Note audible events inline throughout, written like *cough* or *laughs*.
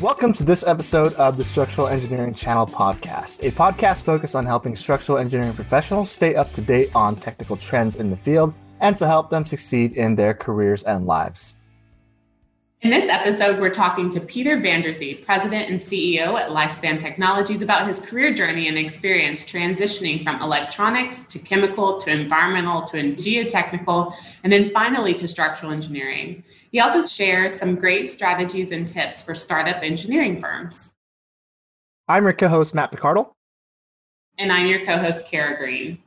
Welcome to this episode of the Structural Engineering Channel podcast, a podcast focused on helping structural engineering professionals stay up to date on technical trends in the field and to help them succeed in their careers and lives. In this episode, we're talking to Peter Vanderzee, President and CEO at LifeSpan Technologies, about his career journey and experience transitioning from electronics to chemical to environmental to geotechnical, and then finally to structural engineering. He also shares some great strategies and tips for startup engineering firms. I'm your co host, Matt Picardal. And I'm your co host, Kara Green.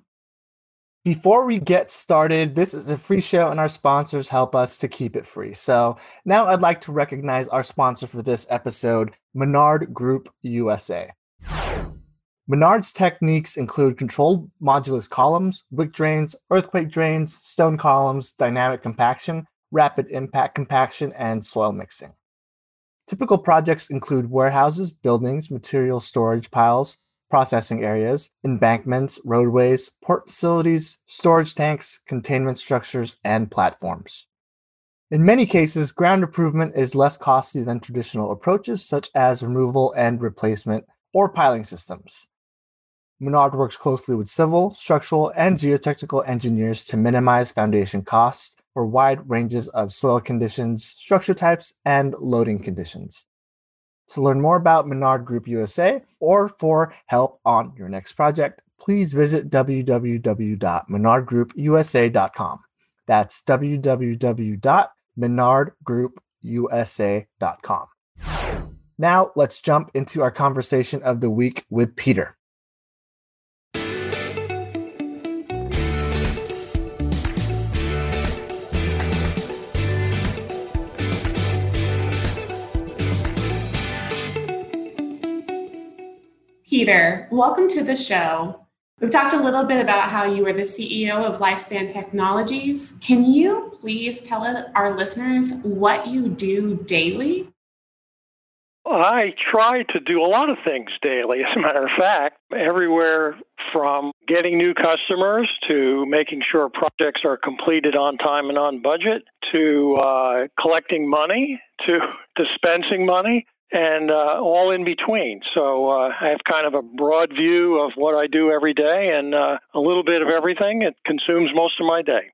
Before we get started, this is a free show and our sponsors help us to keep it free. So now I'd like to recognize our sponsor for this episode, Menard Group USA. Menard's techniques include controlled modulus columns, wick drains, earthquake drains, stone columns, dynamic compaction, rapid impact compaction, and soil mixing. Typical projects include warehouses, buildings, material storage piles, processing areas, embankments, roadways, port facilities, storage tanks, containment structures, and platforms. In many cases, ground improvement is less costly than traditional approaches such as removal and replacement or piling systems. Menard works closely with civil, structural, and geotechnical engineers to minimize foundation costs for wide ranges of soil conditions, structure types, and loading conditions. To learn more about Menard Group USA or for help on your next project, please visit www.menardgroupusa.com. That's www.menardgroupusa.com. Now, let's jump into our conversation of the week with Peter. Peter, welcome to the show. We've talked a little bit about how you are the CEO of LifeSpan Technologies. Can you please tell our listeners what you do daily? I try to do a lot of things daily, *laughs* as a matter of fact, everywhere from getting new customers to making sure projects are completed on time and on budget to uh, collecting money to *laughs* dispensing money and uh, all in between. So uh, I have kind of a broad view of what I do every day and uh, a little bit of everything. It consumes most of my day.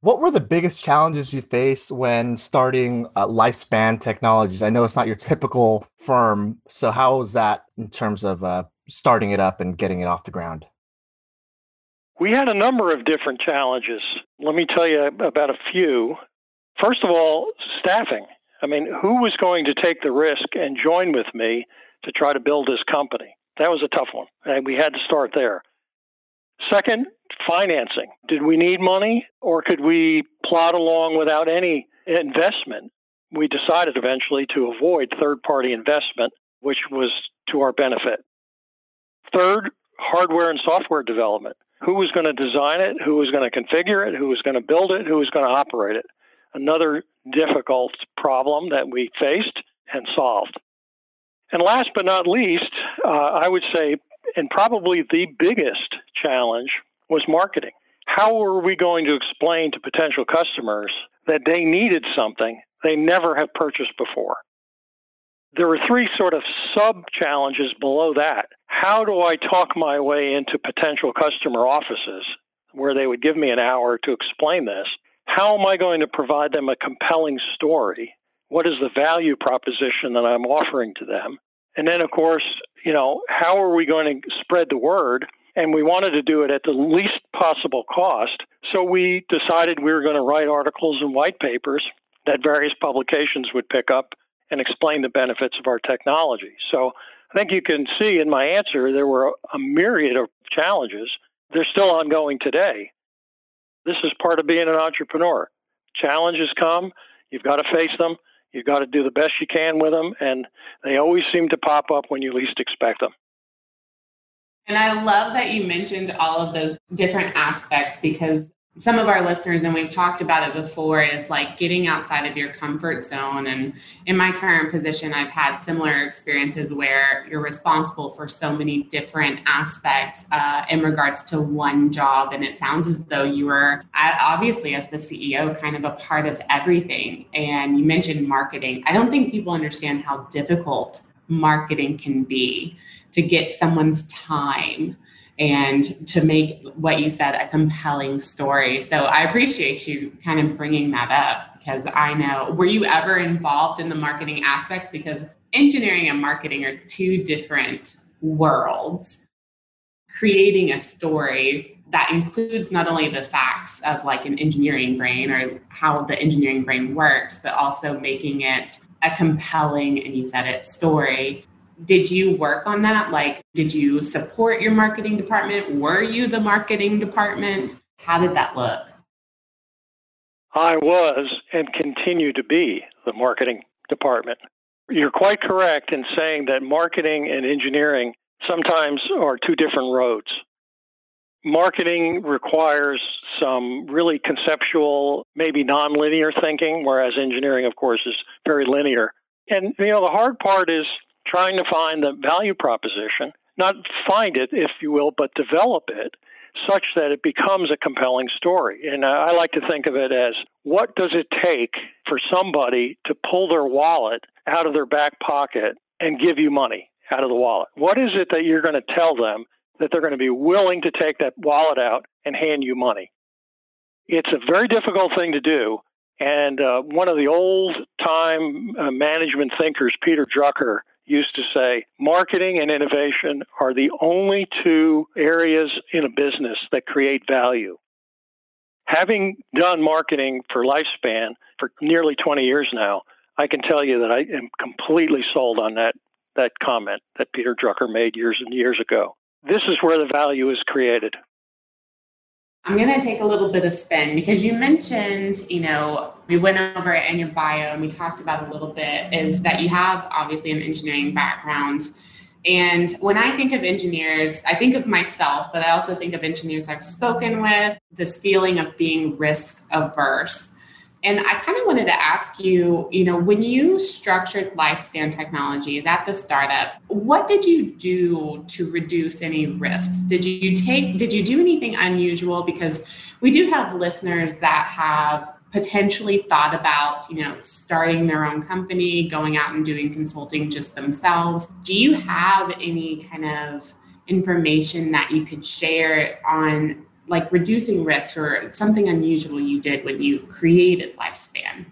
What were the biggest challenges you faced when starting uh, LifeSpan Technologies? I know it's not your typical firm, so how was that in terms of uh, starting it up and getting it off the ground? We had a number of different challenges. Let me tell you about a few. First of all, staffing. I mean, who was going to take the risk and join with me to try to build this company? That was a tough one, and we had to start there. Second, financing. Did we need money, or could we plod along without any investment? We decided eventually to avoid third party investment, which was to our benefit. Third, hardware and software development. Who was going to design it? Who was going to configure it? Who was going to build it? Who was going to operate it? Another difficult problem that we faced and solved. And last but not least, uh, I would say, and probably the biggest challenge was marketing. How were we going to explain to potential customers that they needed something they never have purchased before? There were three sort of sub challenges below that. How do I talk my way into potential customer offices where they would give me an hour to explain this? How am I going to provide them a compelling story? What is the value proposition that I'm offering to them? And then, of course, you know, how are we going to spread the word? And we wanted to do it at the least possible cost. So we decided we were going to write articles and white papers that various publications would pick up and explain the benefits of our technology. So I think you can see in my answer there were a myriad of challenges. They're still ongoing today. This is part of being an entrepreneur. Challenges come, you've got to face them, you've got to do the best you can with them, and they always seem to pop up when you least expect them. And I love that you mentioned all of those different aspects because some of our listeners, and we've talked about it before, is like getting outside of your comfort zone. And in my current position, I've had similar experiences where you're responsible for so many different aspects uh, in regards to one job. And it sounds as though you were, obviously, as the CEO, kind of a part of everything. And you mentioned marketing. I don't think people understand how difficult marketing can be to get someone's time and to make what you said a compelling story. So I appreciate you kind of bringing that up because I know, were you ever involved in the marketing aspects? Because engineering and marketing are two different worlds. Creating a story that includes not only the facts of like an engineering brain or how the engineering brain works, but also making it a compelling, and you said it, story did you work on that? Like, did you support your marketing department? Were you the marketing department? How did that look? I was and continue to be the marketing department. You're quite correct in saying that marketing and engineering sometimes are two different roads. Marketing requires some really conceptual, maybe nonlinear thinking, whereas engineering, of course, is very linear. And you know, the hard part is trying to find the value proposition, not find it, if you will, but develop it such that it becomes a compelling story. And I like to think of it as what does it take for somebody to pull their wallet out of their back pocket and give you money out of the wallet? What is it that you're going to tell them that they're going to be willing to take that wallet out and hand you money? It's a very difficult thing to do. And uh, one of the old time uh, management thinkers, Peter Drucker, used to say marketing and innovation are the only two areas in a business that create value. Having done marketing for LifeSpan for nearly 20 years now, I can tell you that I am completely sold on that, that comment that Peter Drucker made years and years ago. This is where the value is created. I'm going to take a little bit of spin because you mentioned, you know, we went over it in your bio and we talked about a little bit is that you have obviously an engineering background. And when I think of engineers, I think of myself, but I also think of engineers I've spoken with, this feeling of being risk averse. And I kind of wanted to ask you, you know, when you structured LifeSpan Technologies at the startup, what did you do to reduce any risks? Did you take, did you do anything unusual? Because we do have listeners that have potentially thought about, you know, starting their own company, going out and doing consulting just themselves. Do you have any kind of information that you could share on like reducing risk or something unusual you did when you created LifeSpan?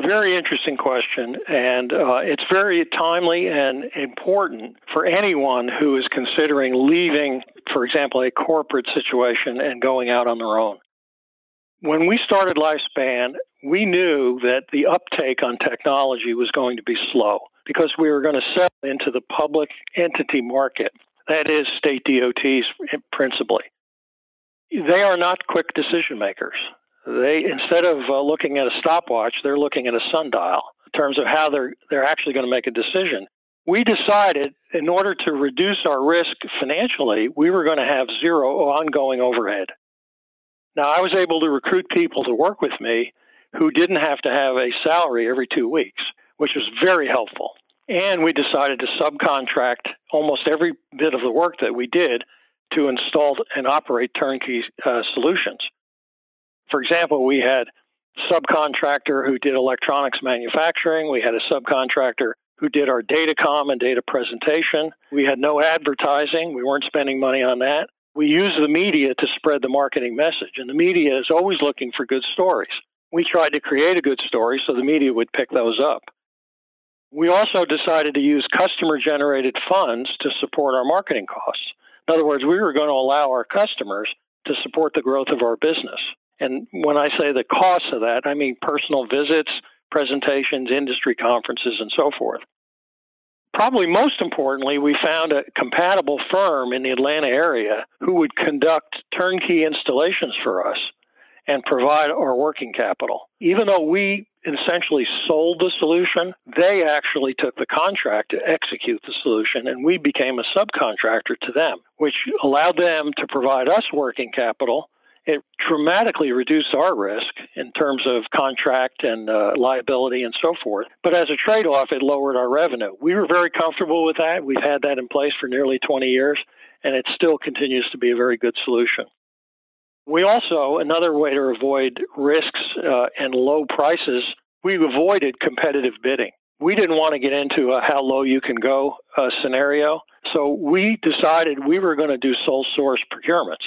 Very interesting question, and uh, it's very timely and important for anyone who is considering leaving, for example, a corporate situation and going out on their own. When we started LifeSpan, we knew that the uptake on technology was going to be slow because we were going to sell into the public entity market, that is, state DOTs principally they are not quick decision makers. They instead of uh, looking at a stopwatch, they're looking at a sundial in terms of how they're they're actually going to make a decision. We decided in order to reduce our risk financially, we were going to have zero ongoing overhead. Now, I was able to recruit people to work with me who didn't have to have a salary every two weeks, which was very helpful. And we decided to subcontract almost every bit of the work that we did to install and operate turnkey uh, solutions. For example, we had subcontractor who did electronics manufacturing. We had a subcontractor who did our data com and data presentation. We had no advertising. We weren't spending money on that. We used the media to spread the marketing message, and the media is always looking for good stories. We tried to create a good story so the media would pick those up. We also decided to use customer generated funds to support our marketing costs. In other words, we were going to allow our customers to support the growth of our business. And when I say the cost of that, I mean personal visits, presentations, industry conferences, and so forth. Probably most importantly, we found a compatible firm in the Atlanta area who would conduct turnkey installations for us. And provide our working capital. Even though we essentially sold the solution, they actually took the contract to execute the solution, and we became a subcontractor to them, which allowed them to provide us working capital. It dramatically reduced our risk in terms of contract and uh, liability and so forth. But as a trade off, it lowered our revenue. We were very comfortable with that. We've had that in place for nearly 20 years, and it still continues to be a very good solution. We also, another way to avoid risks uh, and low prices, we avoided competitive bidding. We didn't want to get into a how low you can go uh, scenario. So we decided we were going to do sole source procurements,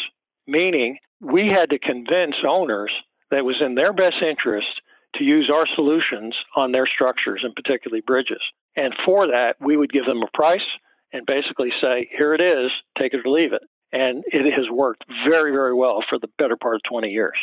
meaning we had to convince owners that it was in their best interest to use our solutions on their structures and particularly bridges. And for that, we would give them a price and basically say, here it is, take it or leave it and it has worked very, very well for the better part of 20 years.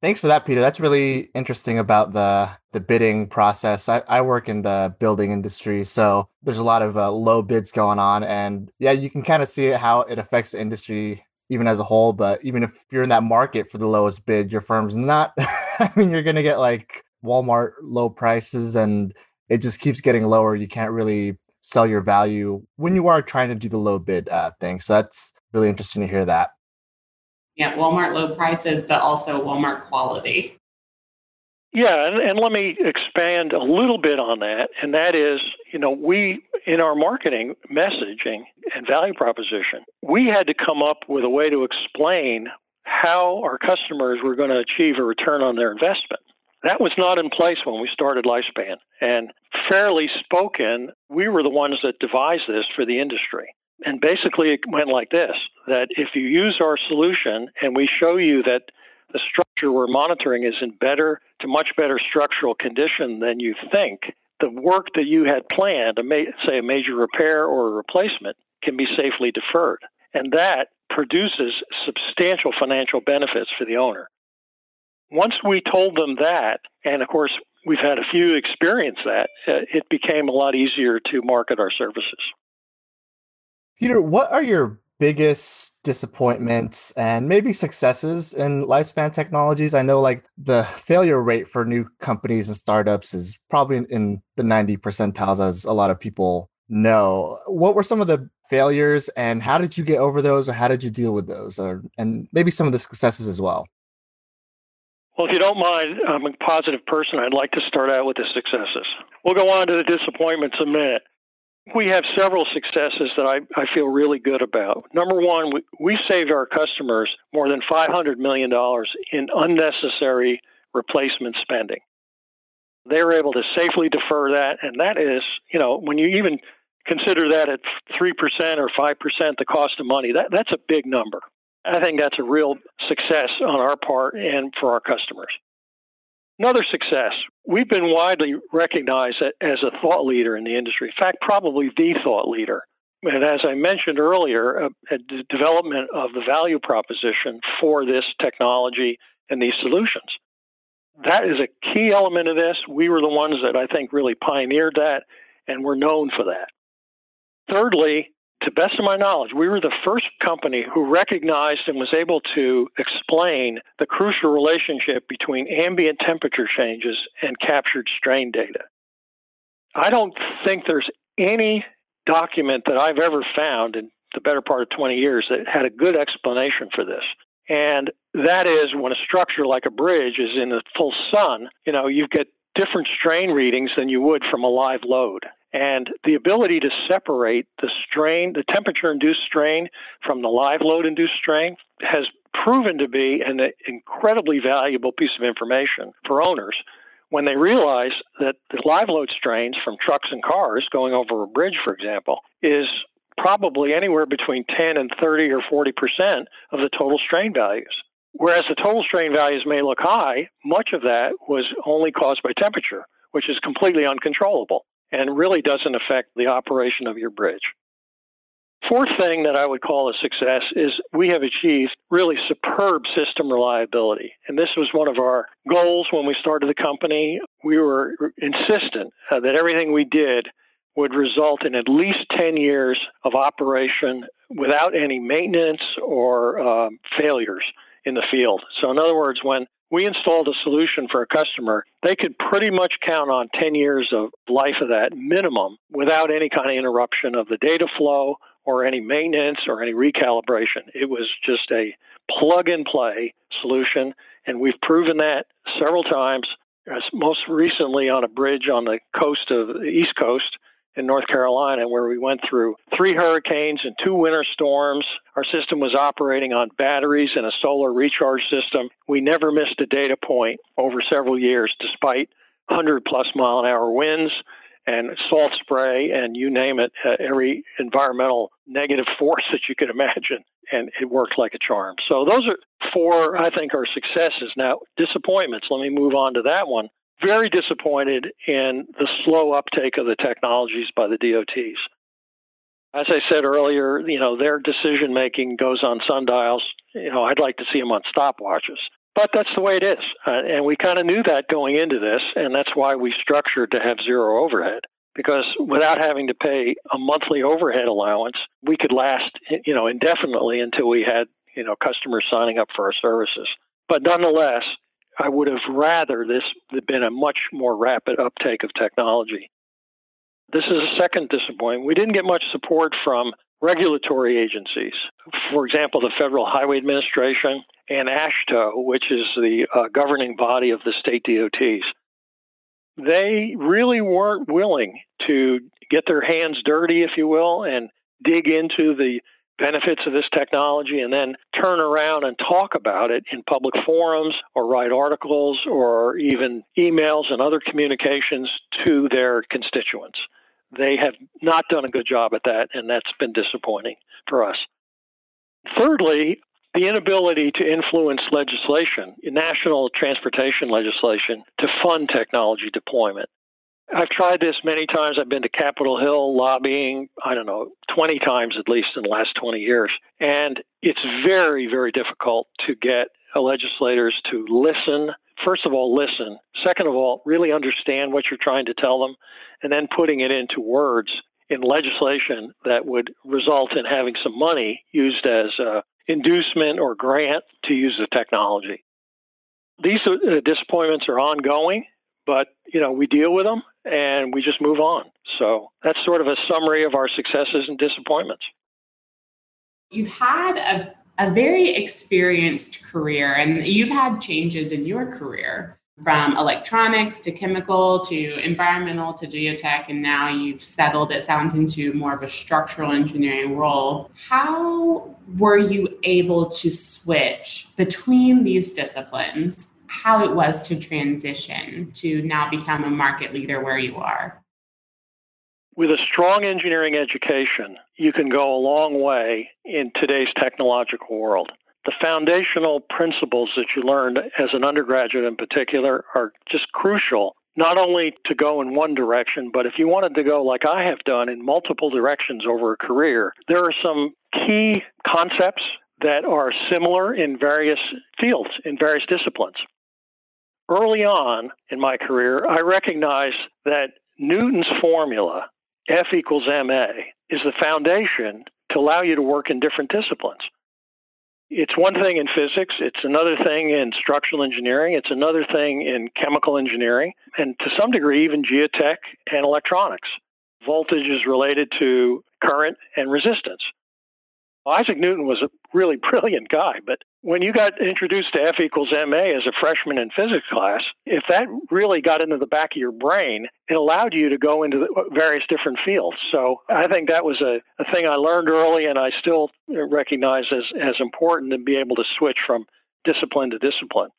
Thanks for that, Peter. That's really interesting about the the bidding process. I, I work in the building industry, so there's a lot of uh, low bids going on, and yeah, you can kind of see how it affects the industry even as a whole. But even if you're in that market for the lowest bid, your firm's not. *laughs* I mean, you're gonna get like Walmart low prices, and it just keeps getting lower. You can't really sell your value when you are trying to do the low bid uh, thing. So that's really interesting to hear that. Yeah, Walmart low prices, but also Walmart quality. Yeah, and, and let me expand a little bit on that. And that is, you know, we, in our marketing messaging and value proposition, we had to come up with a way to explain how our customers were going to achieve a return on their investment. That was not in place when we started LifeSpan. And fairly spoken, we were the ones that devised this for the industry. And basically, it went like this that if you use our solution and we show you that the structure we're monitoring is in better to much better structural condition than you think, the work that you had planned, say a major repair or a replacement, can be safely deferred. And that produces substantial financial benefits for the owner. Once we told them that, and of course, we've had a few experience that, uh, it became a lot easier to market our services. Peter, what are your biggest disappointments and maybe successes in LifeSpan Technologies? I know like the failure rate for new companies and startups is probably in the 90 percentiles, as a lot of people know. What were some of the failures and how did you get over those or how did you deal with those? Or, and maybe some of the successes as well. Well, if you don't mind, I'm a positive person. I'd like to start out with the successes. We'll go on to the disappointments in a minute. We have several successes that I, I feel really good about. Number one, we, we saved our customers more than $500 million in unnecessary replacement spending. They were able to safely defer that, and that is, you know, when you even consider that at 3% or 5% the cost of money, that, that's a big number. I think that's a real success on our part and for our customers. Another success, we've been widely recognized as a thought leader in the industry. In fact, probably the thought leader. And as I mentioned earlier, uh, the development of the value proposition for this technology and these solutions. That is a key element of this. We were the ones that I think really pioneered that, and we're known for that. Thirdly, to best of my knowledge, we were the first company who recognized and was able to explain the crucial relationship between ambient temperature changes and captured strain data. I don't think there's any document that I've ever found in the better part of 20 years that had a good explanation for this. And that is when a structure like a bridge is in the full sun, you know, you get different strain readings than you would from a live load. And the ability to separate the strain, the temperature induced strain from the live load induced strain has proven to be an incredibly valuable piece of information for owners when they realize that the live load strains from trucks and cars going over a bridge, for example, is probably anywhere between 10 and 30 or 40 percent of the total strain values. Whereas the total strain values may look high, much of that was only caused by temperature, which is completely uncontrollable and really doesn't affect the operation of your bridge. Fourth thing that I would call a success is we have achieved really superb system reliability. And this was one of our goals when we started the company. We were insistent uh, that everything we did would result in at least 10 years of operation without any maintenance or um, failures in the field. So, in other words, when we installed a solution for a customer, they could pretty much count on 10 years of life of that minimum without any kind of interruption of the data flow or any maintenance or any recalibration. It was just a plug and play solution, and we've proven that several times, most recently on a bridge on the coast of the East Coast in North Carolina, where we went through three hurricanes and two winter storms. Our system was operating on batteries and a solar recharge system. We never missed a data point over several years, despite 100 plus mile an hour winds and salt spray and you name it, uh, every environmental negative *laughs* force that you could imagine. And it worked like a charm. So those are four, I think, are successes. Now, disappointments. Let me move on to that one very disappointed in the slow uptake of the technologies by the DOTs. As I said earlier, you know, their decision making goes on sundials. You know, I'd like to see them on stopwatches. But that's the way it is. Uh, and we kind of knew that going into this, and that's why we structured to have zero overhead. Because without having to pay a monthly overhead allowance, we could last, you know, indefinitely until we had, you know, customers signing up for our services. But nonetheless, I would have rather this had been a much more rapid uptake of technology. This is a second disappointment. We didn't get much support from regulatory agencies. For example, the Federal Highway Administration and AASHTO, which is the uh, governing body of the state DOTs. They really weren't willing to get their hands dirty, if you will, and dig into the benefits of this technology and then turn around and talk about it in public forums or write articles or even emails and other communications to their constituents. They have not done a good job at that, and that's been disappointing for us. Thirdly, the inability to influence legislation, national transportation legislation, to fund technology deployment. I've tried this many times. I've been to Capitol Hill lobbying, I don't know, 20 times at least in the last 20 years. And it's very, very difficult to get legislators to listen. First of all, listen. Second of all, really understand what you're trying to tell them, and then putting it into words in legislation that would result in having some money used as uh, inducement or grant to use the technology. These uh, disappointments are ongoing, but you know we deal with them and we just move on. So that's sort of a summary of our successes and disappointments. You've had a, a very experienced career and you've had changes in your career from electronics to chemical to environmental to geotech, and now you've settled, it sounds, into more of a structural engineering role. How were you able to switch between these disciplines how it was to transition to now become a market leader where you are. With a strong engineering education, you can go a long way in today's technological world. The foundational principles that you learned as an undergraduate in particular are just crucial, not only to go in one direction, but if you wanted to go like I have done in multiple directions over a career, there are some key concepts that are similar in various fields, in various disciplines early on in my career, I recognized that Newton's formula, F equals ma, is the foundation to allow you to work in different disciplines. It's one thing in physics, it's another thing in structural engineering, it's another thing in chemical engineering, and to some degree, even geotech and electronics. Voltage is related to current and resistance. Isaac Newton was a really *laughs* brilliant guy, but when you got introduced to F equals MA as a freshman in physics class, if that really got into the back of your brain, it allowed you to go into uh, various different fields. So I think that was a, a thing I learned early and I still uh, recognize as, as important to be able to switch from discipline to discipline.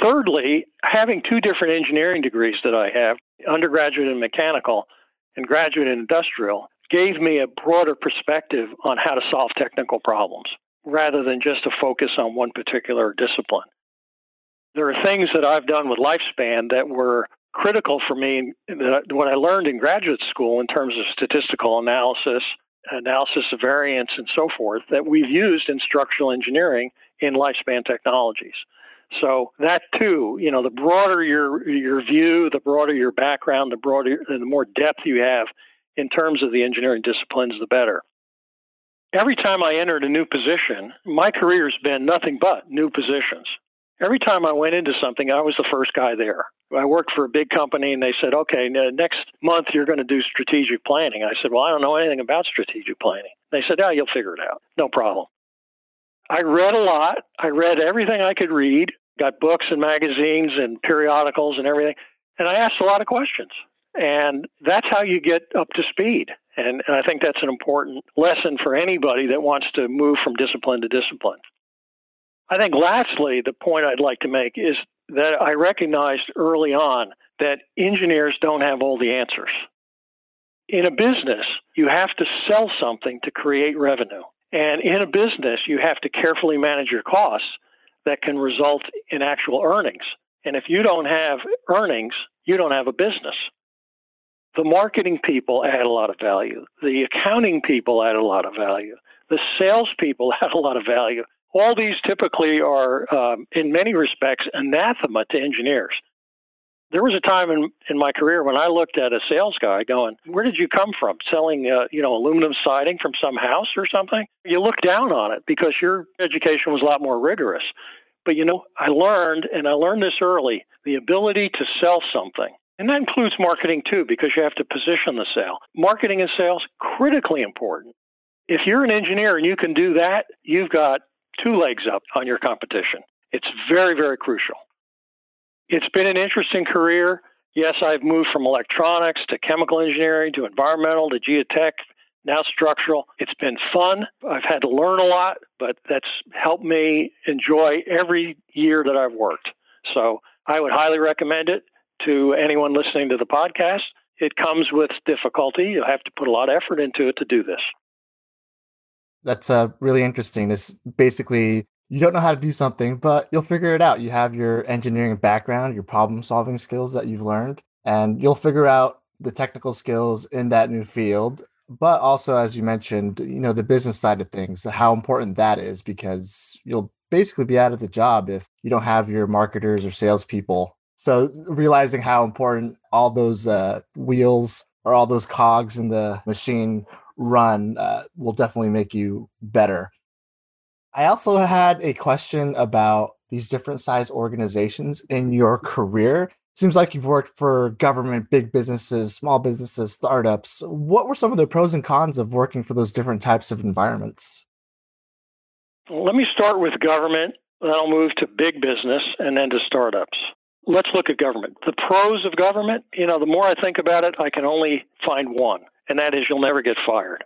Thirdly, having two different engineering degrees that I have, undergraduate in mechanical and graduate in industrial, gave me a broader perspective on how to solve technical problems rather than just a focus on one particular discipline. There are things that I've done with LifeSpan that were critical for me, what I learned in graduate school in terms of statistical analysis, analysis of variance, and so forth, that we've used in structural engineering in LifeSpan technologies. So that too, you know, the broader your your view, the broader your background, the broader, and the more depth you have in terms of the engineering disciplines, the better. every time I entered a new position, my career's been nothing but new positions. Every time I went into something, I was the first guy there. I worked for a big company and they said, okay, next month you're going to do strategic planning. I said, well, I don't know anything about strategic planning. They said, oh, you'll figure it out. No problem. I read a lot. I read everything I could read, got books and magazines and periodicals and everything. And I asked a lot of questions. And that's how you get up to speed. And, and I think that's an important lesson for anybody that wants to move from discipline to discipline. I think lastly, the point I'd like to make is that I recognized early on that engineers don't have all the answers. In a business, you have to sell something to create revenue. And in a business, you have to carefully manage your costs that can result in actual earnings. And if you don't have earnings, you don't have a business. The marketing people add a lot of value. The accounting people add a lot of value. The salespeople *laughs* add a lot of value. All these typically are, um, in many respects, anathema to engineers. There was a time in, in my career when I looked at a sales guy going, Where did you come from? Selling, uh, you know, aluminum siding from some house or something? You look down on it because your education was a lot more rigorous. But, you know, I learned, and I learned this early, the ability to sell something and that includes marketing too, because you have to position the sale. Marketing and sales, critically important. If you're an engineer and you can do that, you've got two legs up on your competition. It's very, very crucial. It's been an interesting career. Yes, I've moved from electronics to chemical engineering to environmental to geotech, now structural. It's been fun. I've had to learn a lot, but that's helped me enjoy every year that I've worked. So I would highly recommend it to anyone listening to the podcast. It comes with difficulty. You'll have to put a lot of effort into it to do this. That's uh, really interesting. It's basically you don't know how to do something, but you'll figure it out. You have your engineering background, your problem solving skills that you've learned, and you'll figure out the technical skills in that new field. But also, as you mentioned, you know, the business side of things, how important that is because you'll basically be out of the job if you don't have your marketers or salespeople so realizing how important all those uh, wheels or all those cogs in the machine run uh, will definitely make you better. I also had a question about these different size organizations in your career. Seems like you've worked for government, big businesses, small businesses, startups. What were some of the pros and cons of working for those different types of environments? Let me start with government, then I'll move to big business and then to startups let's look at government. The pros of government, you know, the more I think about it, I can only find one, and that is you'll never get fired.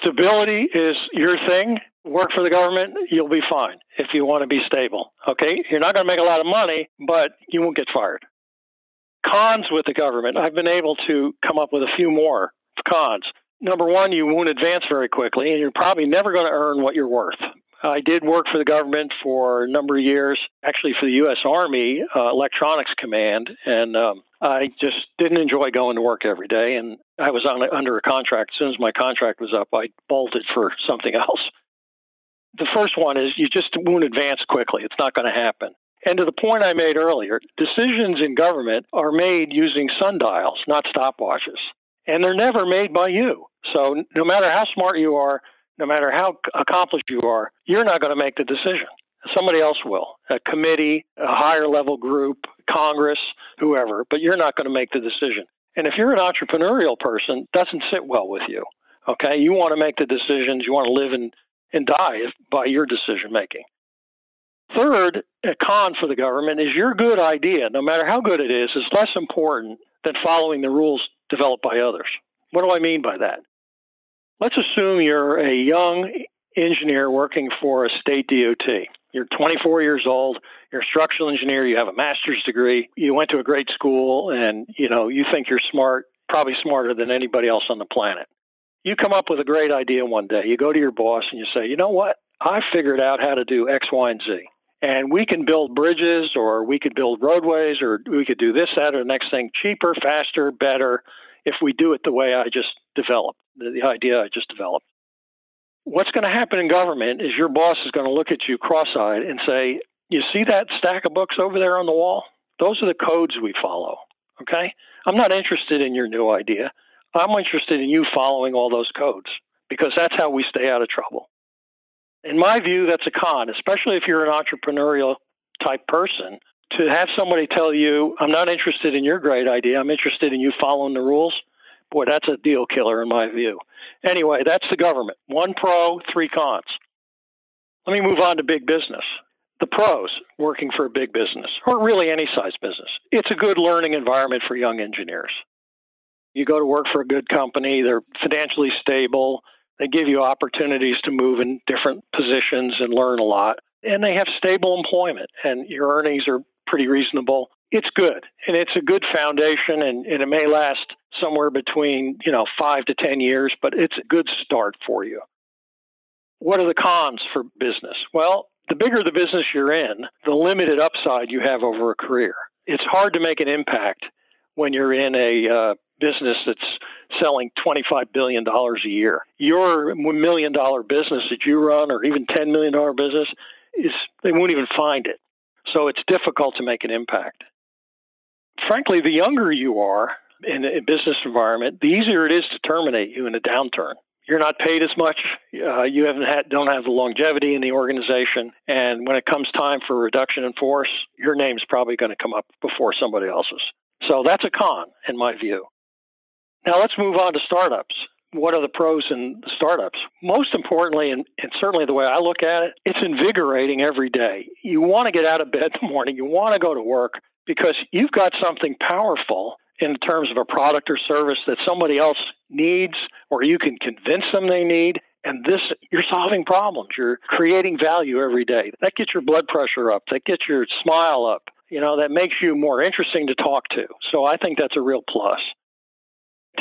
Stability is your thing. Work for the government, you'll be fine if you want to be stable. Okay? You're not going to make a lot of money, but you won't get fired. Cons with the government, I've been able to come up with a few more cons. Number one, you won't advance very quickly, and you're probably never going to earn what you're worth. I did work for the government for a number of years, actually for the U.S. Army uh, Electronics Command, and um, I just didn't enjoy going to work every day. And I was on under a contract. As soon as my contract was up, I bolted for *laughs* something else. The first one is you just won't advance quickly. It's not going to happen. And to the point I made earlier, decisions in government are made using sundials, not stopwatches. And they're never made by you. So no matter how smart you are, no matter how accomplished you are, you're not going to make the decision. Somebody else will, a committee, a higher level group, Congress, whoever, but you're not going to make the decision. And if you're an entrepreneurial person, doesn't sit well with you. Okay, you want to make the decisions, you want to live and, and die by your decision making. Third, a con for the government is your good idea, no matter how good it is, is less important than following the rules developed by others. What do I mean by that? Let's assume you're a young engineer working for a state DOT. You're 24 years old, you're a structural engineer, you have a master's degree, you went to a great school and you know, you think you're smart, probably smarter than anybody else on the planet. You come up with a great idea one day. You go to your boss and you say, "You know what? I figured out how to do X, Y, and Z." And we can build bridges or we could build roadways or we could do this, that, or the next thing cheaper, faster, better if we do it the way I just developed, the, idea I just developed. What's going to happen in government is your boss is going to look at you cross eyed and say, You see that stack of books over there on the wall? Those are the codes we follow. Okay? I'm not interested in your new idea. I'm interested in you following all those codes because that's how we stay out of trouble. In my view, that's a con, especially if you're an entrepreneurial type person. To have somebody tell you, I'm not interested in your great idea, I'm interested in you following the rules, boy, that's a deal killer in my view. Anyway, that's the government. One pro, three cons. Let me move on to big business. The pros working for a big business, or really any size business. It's a good learning environment for young engineers. You go to work for a good company, they're financially stable, they give you opportunities to move in different positions and learn a lot, and they have stable employment, and your earnings are pretty reasonable. It's good, and it's a good foundation, and, and it may last somewhere between you know five to ten years, but it's a good start for you. What are the cons for business? Well, the bigger the business you're in, the limited upside you have over a career. It's hard to make an impact when you're in a uh, business that's selling $25 billion a year. Your million dollar business that you run, or even $10 million business, is they won't even find it. So it's difficult to make an impact. Frankly, the younger you are in a business environment, the easier it is to terminate you in a downturn you're not paid as much. Uh, you haven't had, don't have the longevity in the organization, and when it comes time for reduction in force, your name's probably going to come up before somebody else's. So that's a con in my view. Now let's move on to startups. What are the pros in startups? Most importantly, and, and certainly the way I look at it, it's invigorating every day. You want to get out of bed in the morning. You want to go to work because you've got something powerful in terms of a product or service that somebody else needs or you can convince them they need. And this you're solving problems. You're creating value every day. That gets your blood pressure up. That gets your smile up. You know that makes you more interesting to talk to. So i think that's a real plus.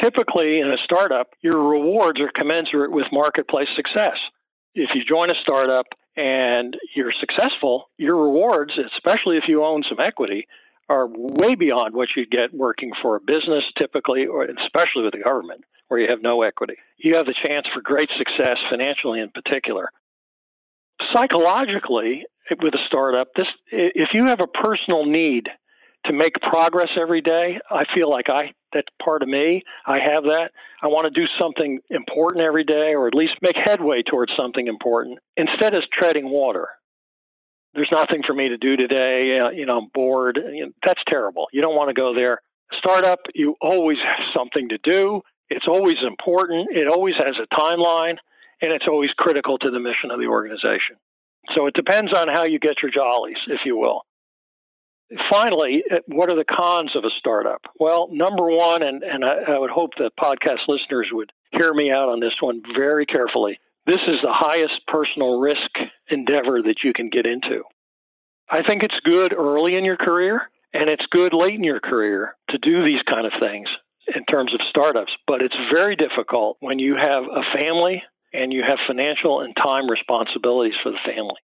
Typically in a startup your rewards are commensurate with marketplace success. If you join a startup and you're successful your rewards especially if you own some equity are way beyond what you'd get working for a business typically, or especially with the government, where you have no equity. You have the chance for great success financially in particular. Psychologically, with a startup, this if you have a personal need to make progress every day, I feel like I that's part of me. I have that. I want to do something important every day, or at least make headway towards something important, instead of treading water there's nothing for me to do today. Uh, you know, I'm bored. You know, that's terrible. You don't want to go there. Startup, you always have something to do. It's always important. It always has a timeline, and it's always critical to the mission of the organization. So it depends on how you get your jollies, if you will. Finally, uh, what are the cons of a startup? Well, number one, and, and I, I would hope that podcast listeners would hear me out on this one very carefully. This is the highest personal risk endeavor that you can get into. I think it's good early in your career and it's good late in your career to do these kind of things in terms of startups, but it's very difficult when you have a family and you have financial and time responsibilities for the family.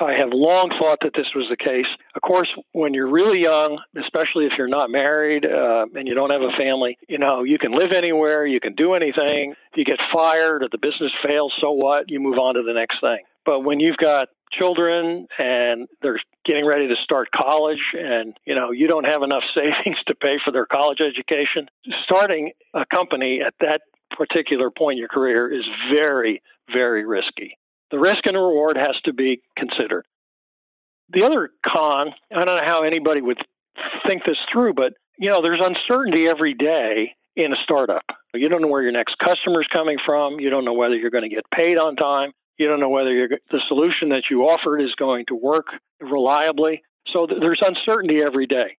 I have long thought that this was the case. Of course, when you're really young, especially if you're not married uh, and you don't have a family, you know, you can live anywhere, you can do anything. You get fired or the business fails, so what? You move on to the next thing. But when you've got children and they're getting ready to start college and you know you don't have enough *laughs* savings to pay for their college education starting a company at that particular point in your career is very very risky the risk and reward has to be considered. The other con, I don't know how anybody would think this through, but you know, there's uncertainty every day in a startup. You don't know where your next customer is coming from. You don't know whether you're going to get paid on time. You don't know whether the solution that you offered is going to work reliably. So th- there's uncertainty every day.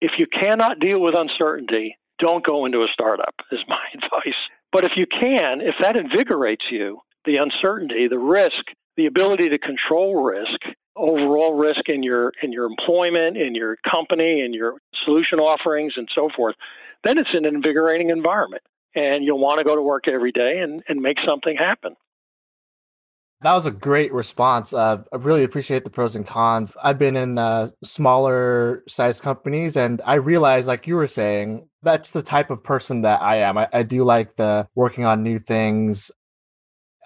If you cannot deal with uncertainty, don't go into a startup, is my *laughs* advice. But if you can, if that invigorates you, the uncertainty, the risk, the ability to control risk, overall risk in your in your employment, in your company, in your solution offerings, and so forth, then it's an invigorating environment, and you'll want to go to work every day and, and make something happen. That was a great response. Uh, I really appreciate the pros and cons. I've been in uh, smaller size companies, and I realized, like you were saying, that's the type of person that I am. I, I do like the working on new things.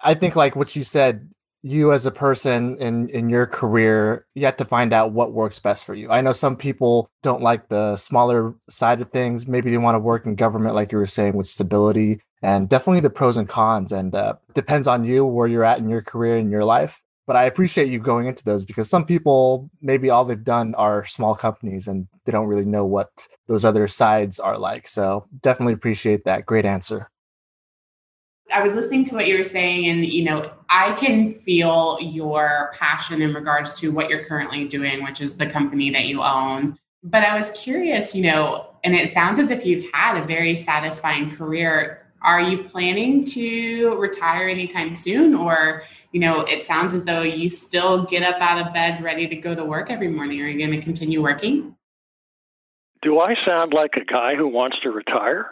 I think like what you said, you as a person in in your career, you have to find out what works best for you. I know some people don't like the smaller side of things. Maybe they want to work in government, like you were saying, with stability and definitely the pros and cons. And uh, depends on you where you're at in your career and your life. But I appreciate you going into those because some people maybe all they've done are small companies and they don't really know what those other sides are like. So definitely appreciate that. Great answer. I was listening to what you were saying, and you know, I can feel your passion in regards to what you're currently doing, which is the company that you own. But I was curious, you know, and it sounds as if you've had a very satisfying career. Are you planning to retire anytime soon? Or, you know, it sounds as though you still get up out of bed ready to go to work every morning. Are you going to continue working? Do I sound like a guy who wants to retire?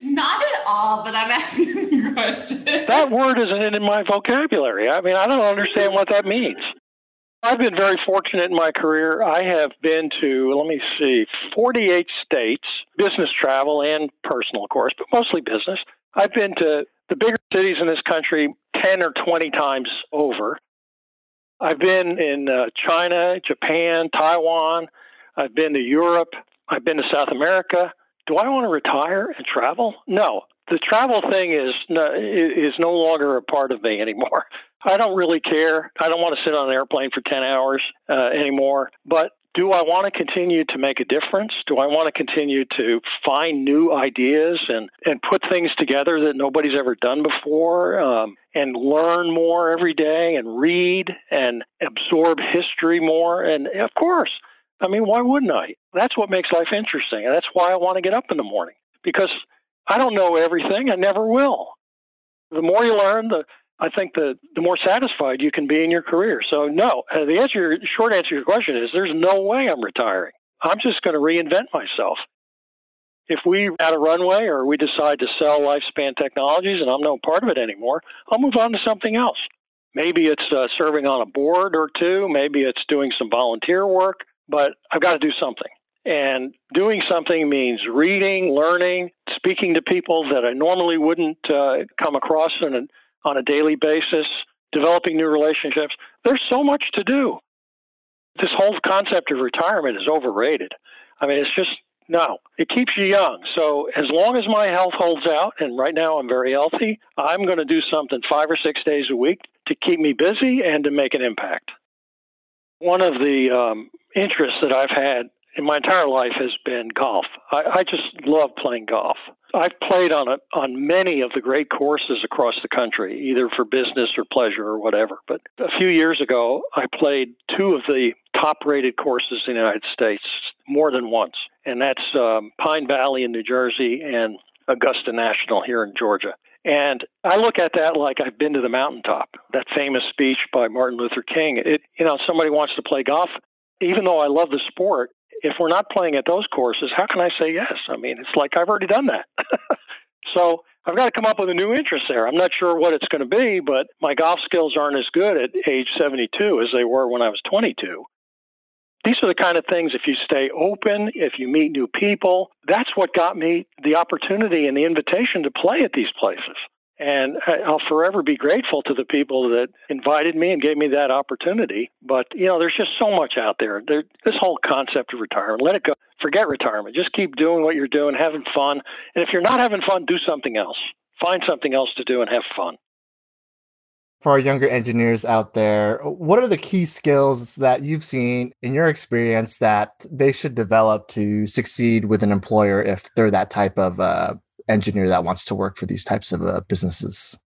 Not at all, but I'm *laughs* asking the question. that word isn't in my vocabulary. I mean, I don't understand what that means. I've been very fortunate in my career. I have been to, let me see, 48 states, business travel and personal, of course, but mostly business. I've been to the bigger cities in this country 10 or 20 times over. I've been in uh, China, Japan, Taiwan. I've been to Europe. I've been to South America do I want to retire and travel? No. The travel thing is no, is no longer a part of me anymore. I don't really care. I don't want to sit on an airplane for 10 hours uh, anymore. But do I want to continue to make a difference? Do I want to continue to find new ideas and, and put things together that nobody's ever done before um, and learn more every day and read and absorb history more? And of course, I mean, why wouldn't I? That's what makes life interesting. And that's why I want to get up in the morning because I don't know everything. I never will. The more you learn, the I think the the more satisfied you can be in your career. So no, uh, the answer, short answer to your question is there's no way I'm retiring. I'm just going to reinvent myself. If we add a runway or we decide to sell LifeSpan Technologies and I'm no part of it anymore, I'll move on to something else. Maybe it's uh, serving on a board or two. Maybe it's doing some volunteer work but I've got to do something. And doing something means reading, learning, speaking to people that I normally wouldn't uh, come across a, on a daily basis, developing new relationships. There's so much to do. This whole concept of retirement is overrated. I mean, it's just no, it keeps you young. So as long as my health holds out, and right now I'm very healthy, I'm going to do something five or six days a week to keep me busy and to make an impact. One of the um, interests that I've had in my entire life has been golf. I, I just love playing golf. I've played on a, on many of the great courses across the country, either for business or pleasure or whatever. But a few years ago, I played two of the top-rated courses in the United States more than once, and that's um, Pine Valley in New Jersey and Augusta National here in Georgia. And I look at that like I've been to the mountaintop. That famous speech by Martin Luther King. It, you know, somebody wants to play golf. Even though I love the sport, if we're not playing at those courses, how can I say yes? I mean, it's like I've already done that. *laughs* so I've got to come up with a new interest there. I'm not sure what it's going to be, but my golf skills aren't as good at age 72 as they were when I was 22 these are the kind of things if you stay open if you meet new people that's what got me the opportunity and the invitation to play at these places and I'll forever be grateful to the people that invited me and gave me that opportunity. But, you know, there's just so much out there. there. This whole concept of retirement, let it go. Forget retirement. Just keep doing what you're doing, having fun. And if you're not having fun, do something else. Find something else to do and have fun for our younger engineers out there, what are the key skills that you've seen in your experience that they should develop to succeed with an employer if they're that type of uh, engineer that wants to work for these types of uh, businesses?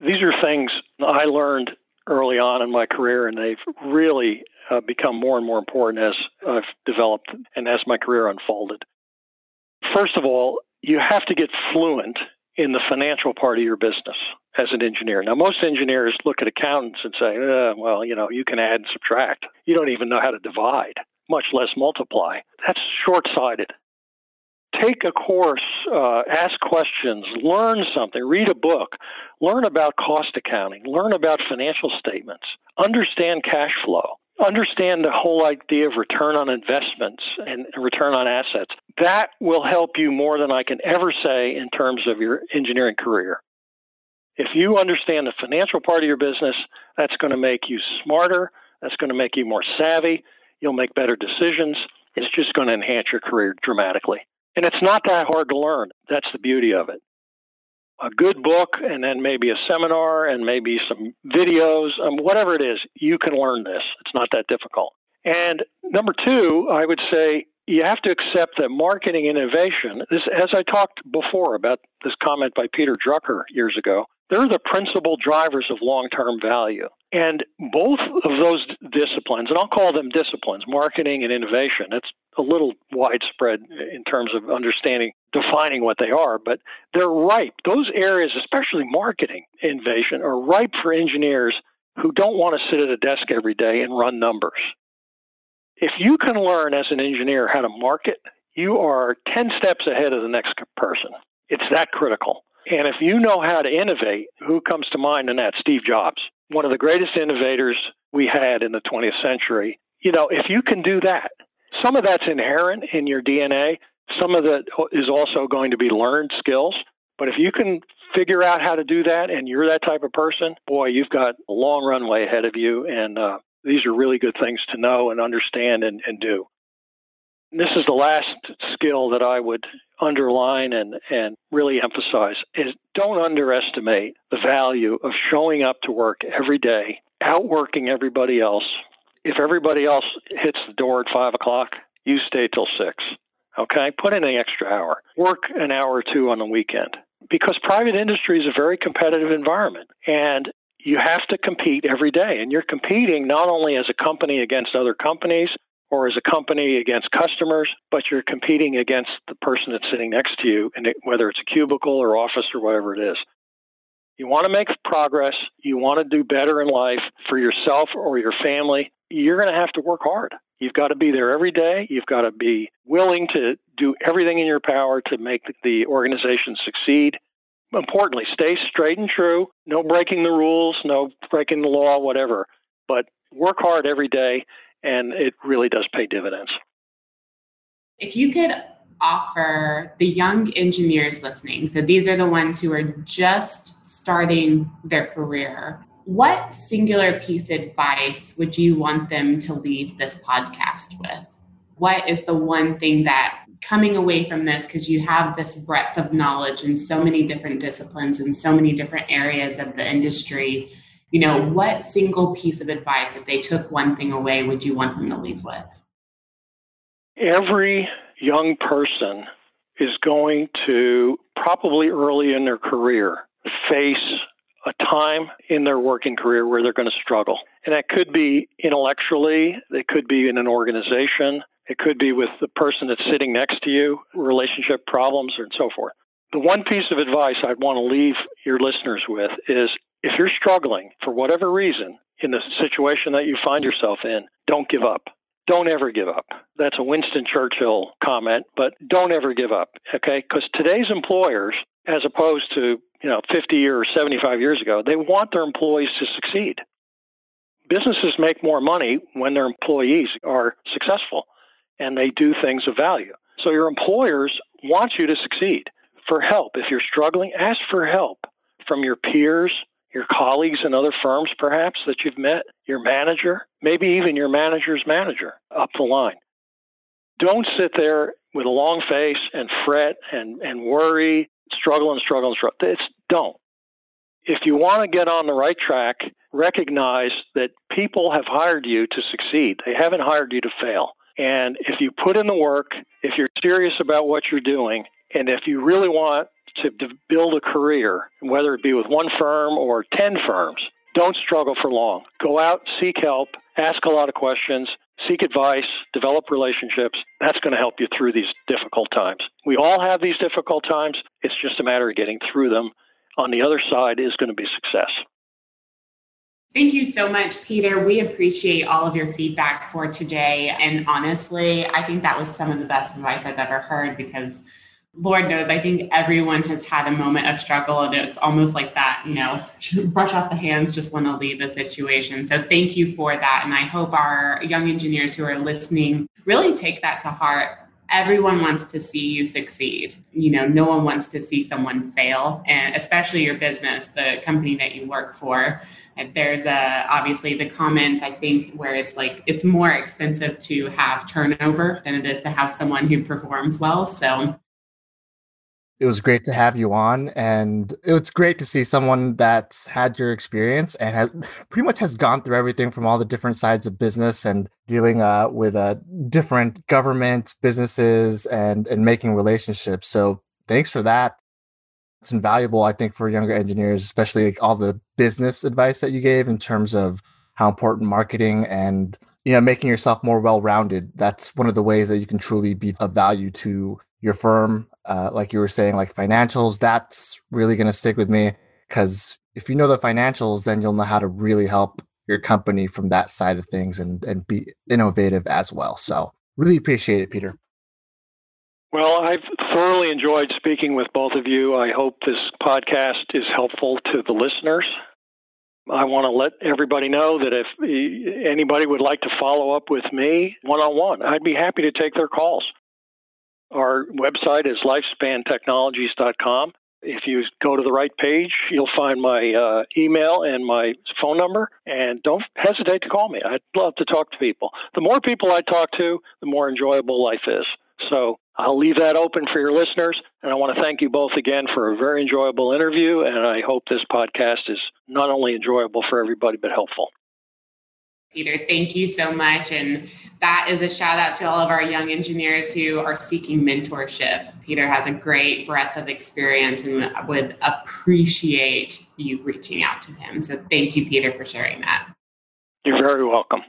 These are things I learned early on in my career, and they've really uh, become more and more important as I've developed and as my career unfolded. First of all, you have to get fluent in the financial part of your business as an engineer. Now, most engineers look at accountants and say, uh, well, you know, you can add and subtract. You don't even know how to divide, much less multiply. That's short sighted. Take a course, uh, ask questions, learn something, read a book, learn about cost accounting, learn about financial statements, understand cash flow, understand the whole idea of return on investments and return on assets. That will help you more than I can ever say in terms of your engineering career. If you understand the financial part of your business, that's going to make you smarter. That's going to make you more savvy. You'll make better decisions. It's just going to enhance your career dramatically. And it's not that hard to learn. That's the beauty of it. A good book and then maybe a seminar and maybe some videos, um, whatever it is, you can learn this. It's not that difficult. And number two, I would say you have to accept that marketing innovation, this, as I talked before about this comment by Peter Drucker years ago, they're the principal drivers of long term value. And both of those disciplines, and I'll call them disciplines, marketing and innovation, it's a little widespread in terms of understanding, defining what they are, but they're ripe. Those areas, especially marketing innovation, are ripe for engineers who don't want to sit at a desk every day and run numbers. If you can learn as an engineer how to market, you are 10 steps ahead of the next person. It's that critical. And if you know how to innovate, who comes to mind in that? Steve Jobs, one of the greatest innovators we had in the 20th century. You know, if you can do that, some of that's inherent in your DNA. Some of that is also going to be learned skills. But if you can figure out how to do that and you're that type of person, boy, you've got a long runway ahead of you. And uh, these are really good things to know and understand and, and do. This is the last skill that I would underline and, and really emphasize is don't underestimate the value of showing up to work every day, outworking everybody else. If everybody else hits the door at five o'clock, you stay till six. Okay? Put in an extra hour. Work an hour or two on the weekend. Because private industry is a very competitive environment. And you have to compete every day. And you're competing not only as a company against other companies or as a company against customers, but you're competing against the person that's sitting next to you, and whether it's a cubicle or office or whatever it is. You want to make progress, you want to do better in life for yourself or your family, you're going to have to work hard. You've got to be there every day. You've got to be willing to do everything in your power to make the organization succeed importantly, stay straight and true. No breaking the rules, no breaking the law, whatever. But work hard every day, and it really does pay dividends. If you could offer the young engineers listening, so these are the ones who are just starting their career, what singular piece of advice would you want them to leave this podcast with? What is the one thing that coming away from this because you have this breadth of knowledge in so many different disciplines and so many different areas of the industry you know what single piece of advice if they took one thing away would you want them to leave with every young person is going to probably early in their career face a time in their working career where they're going to struggle. And that could be intellectually, it could be in an organization, it could be with the person that's sitting next to you, relationship problems, and so forth. The one piece of advice I'd want to leave your listeners with is if you're struggling for whatever reason in the situation that you find yourself in, don't give up. Don't ever give up. That's a Winston Churchill comment, but don't ever give up, okay? Because today's employers, as opposed to, you know, 50 or 75 years ago, they want their employees to succeed. Businesses make more money when their employees are successful and they do things of value. So your employers want you to succeed. For help, if you're struggling, ask for help from your peers, your colleagues in other firms, perhaps that you've met, your manager, maybe even your manager's manager up the line. Don't sit there with a long face and fret and, and worry, struggle and struggle and struggle. It's don't. If you want to get on the right track, recognize that people have hired you to succeed. They haven't hired you to fail. And if you put in the work, if you're serious about what you're doing, and if you really want to build a career, whether it be with one firm or 10 firms, don't struggle for long. Go out, seek help, ask a lot of questions, seek advice, develop relationships. That's going to help you through these difficult times. We all have these difficult times. It's just a matter of getting through them. On the other side is going to be success. Thank you so much, Peter. We appreciate all of your feedback for today. And honestly, I think that was some of the best advice I've ever heard because Lord knows, I think everyone has had a moment of struggle, and it's almost like that, you know, *laughs* brush off the hands, just want to leave the situation. So, thank you for that. And I hope our young engineers who are listening really take that to heart. Everyone wants to see you succeed. You know, no one wants to see someone fail, and especially your business, the company that you work for there's a, obviously the comments, I think, where it's like it's more expensive to have turnover than it is to have someone who performs well. So it was great to have you on and it's great to see someone that's had your experience and has pretty much has gone through everything from all the different sides of business and dealing uh, with uh, different government businesses and and making relationships. So thanks for that. It's invaluable i think for younger engineers especially like all the business advice that you gave in terms of how important marketing and you know making yourself more well-rounded. That's one of the ways that you can truly be of value to your firm uh, like you were saying, like financials, that's really going to stick with me because if you know the financials, then you'll know how to really help your company from that side of things and, and be innovative as well. So really appreciate it, Peter. Well, I've thoroughly enjoyed speaking with both of you. I hope this podcast is helpful to the listeners. I want to let everybody know that if anybody would like to follow up with me one on one, I'd be happy to take their calls. Our website is lifespantechnologies.com. If you go to the right page, you'll find my uh, email and my phone number. And don't hesitate to call me. I'd love to talk to people. The more people I talk to, the more enjoyable life is. So I'll leave that open for your listeners. And I want to thank you both again for a very enjoyable interview. And I hope this podcast is not only enjoyable for everybody, but helpful. Peter, thank you so much. And that is a shout out to all of our young engineers who are seeking mentorship. Peter has a great breadth of experience and would appreciate you reaching out to him. So thank you, Peter, for sharing that. You're very welcome.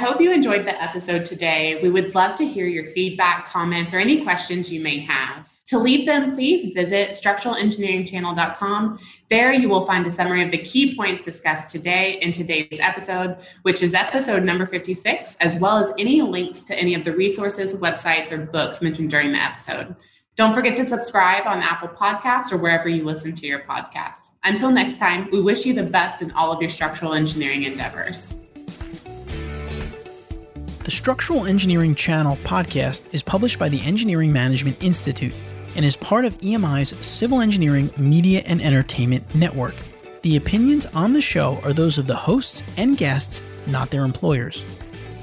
Hope you enjoyed the episode today. We would love to hear your feedback, comments, or any questions you may have. To leave them, please visit structuralengineeringchannel.com. There you will find a summary of the key points discussed today in today's episode, which is episode number 56, as well as any links to any of the resources, websites, or books mentioned during the episode. Don't forget to subscribe on Apple Podcasts or wherever you listen to your podcasts. Until next time, we wish you the best in all of your structural engineering endeavors. The Structural Engineering Channel podcast is published by the Engineering Management Institute and is part of EMI's Civil Engineering Media and Entertainment Network. The opinions on the show are those of the hosts and guests, not their employers.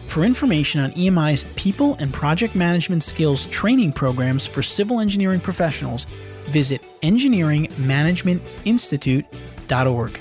For information on EMI's people and project management skills training programs for civil engineering professionals, visit engineeringmanagementinstitute.org.